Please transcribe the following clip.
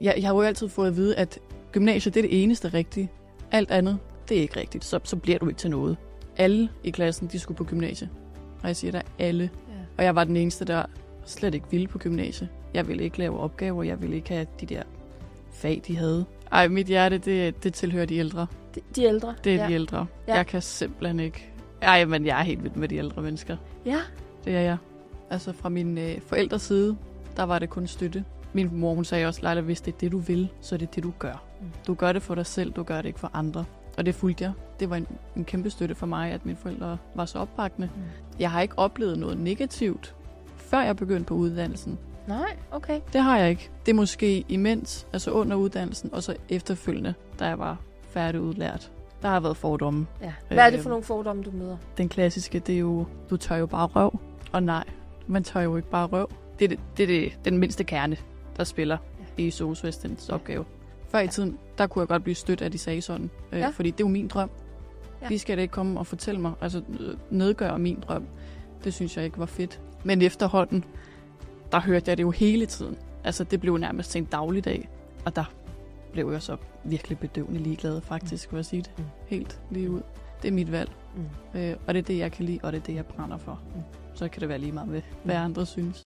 Jeg, jeg har jo altid fået at vide, at gymnasiet det er det eneste rigtige. Alt andet, det er ikke rigtigt. Så, så bliver du ikke til noget. Alle i klassen, de skulle på gymnasiet. Og jeg siger der alle. Ja. Og jeg var den eneste, der slet ikke ville på gymnasiet. Jeg ville ikke lave opgaver. Jeg ville ikke have de der fag, de havde. Ej, mit hjerte, det, det tilhører de ældre. De, de ældre. Det er ja. de ældre. Ja. Jeg kan simpelthen ikke... Ej, men jeg er helt vild med de ældre mennesker. Ja. Det er jeg. Altså fra min øh, forældres side, der var det kun støtte. Min mor, hun sagde også, Leila, hvis det er det, du vil, så er det det, du gør. Mm. Du gør det for dig selv, du gør det ikke for andre. Og det fulgte jeg. Det var en, en kæmpe støtte for mig, at mine forældre var så opbakkende. Mm. Jeg har ikke oplevet noget negativt, før jeg begyndte på uddannelsen. Nej, okay. Det har jeg ikke. Det er måske imens, altså under uddannelsen, og så efterfølgende, da jeg var færdigudlært. Der har været fordomme. Ja. Hvad er det for Øhm. nogle fordomme, du møder? Den klassiske, det er jo, du tør jo bare røv. Og nej, man tør jo ikke bare røv. Det er, det, det, det, den mindste kerne, der spiller ja. i SOSU-assistens opgave. Før i tiden, der kunne jeg godt blive stødt, at de sagde sådan. Øh, Ja. Fordi det er jo min drøm. Ja. Vi skal da ikke komme og fortælle mig, altså øh, nedgøre min drøm. Det synes jeg ikke var fedt. Men efterhånden, der hørte jeg det jo hele tiden. Altså det blev nærmest til en dagligdag. Og der blev jeg så virkelig bedøvende ligeglad, faktisk, vil jeg sige det. Mm. Helt lige ud. Det er mit valg. Mm. Øh, og det er det, jeg kan lide, og det er det, jeg brænder for. Mm. Så kan det være lige meget, hvad, hvad Mm. andre synes.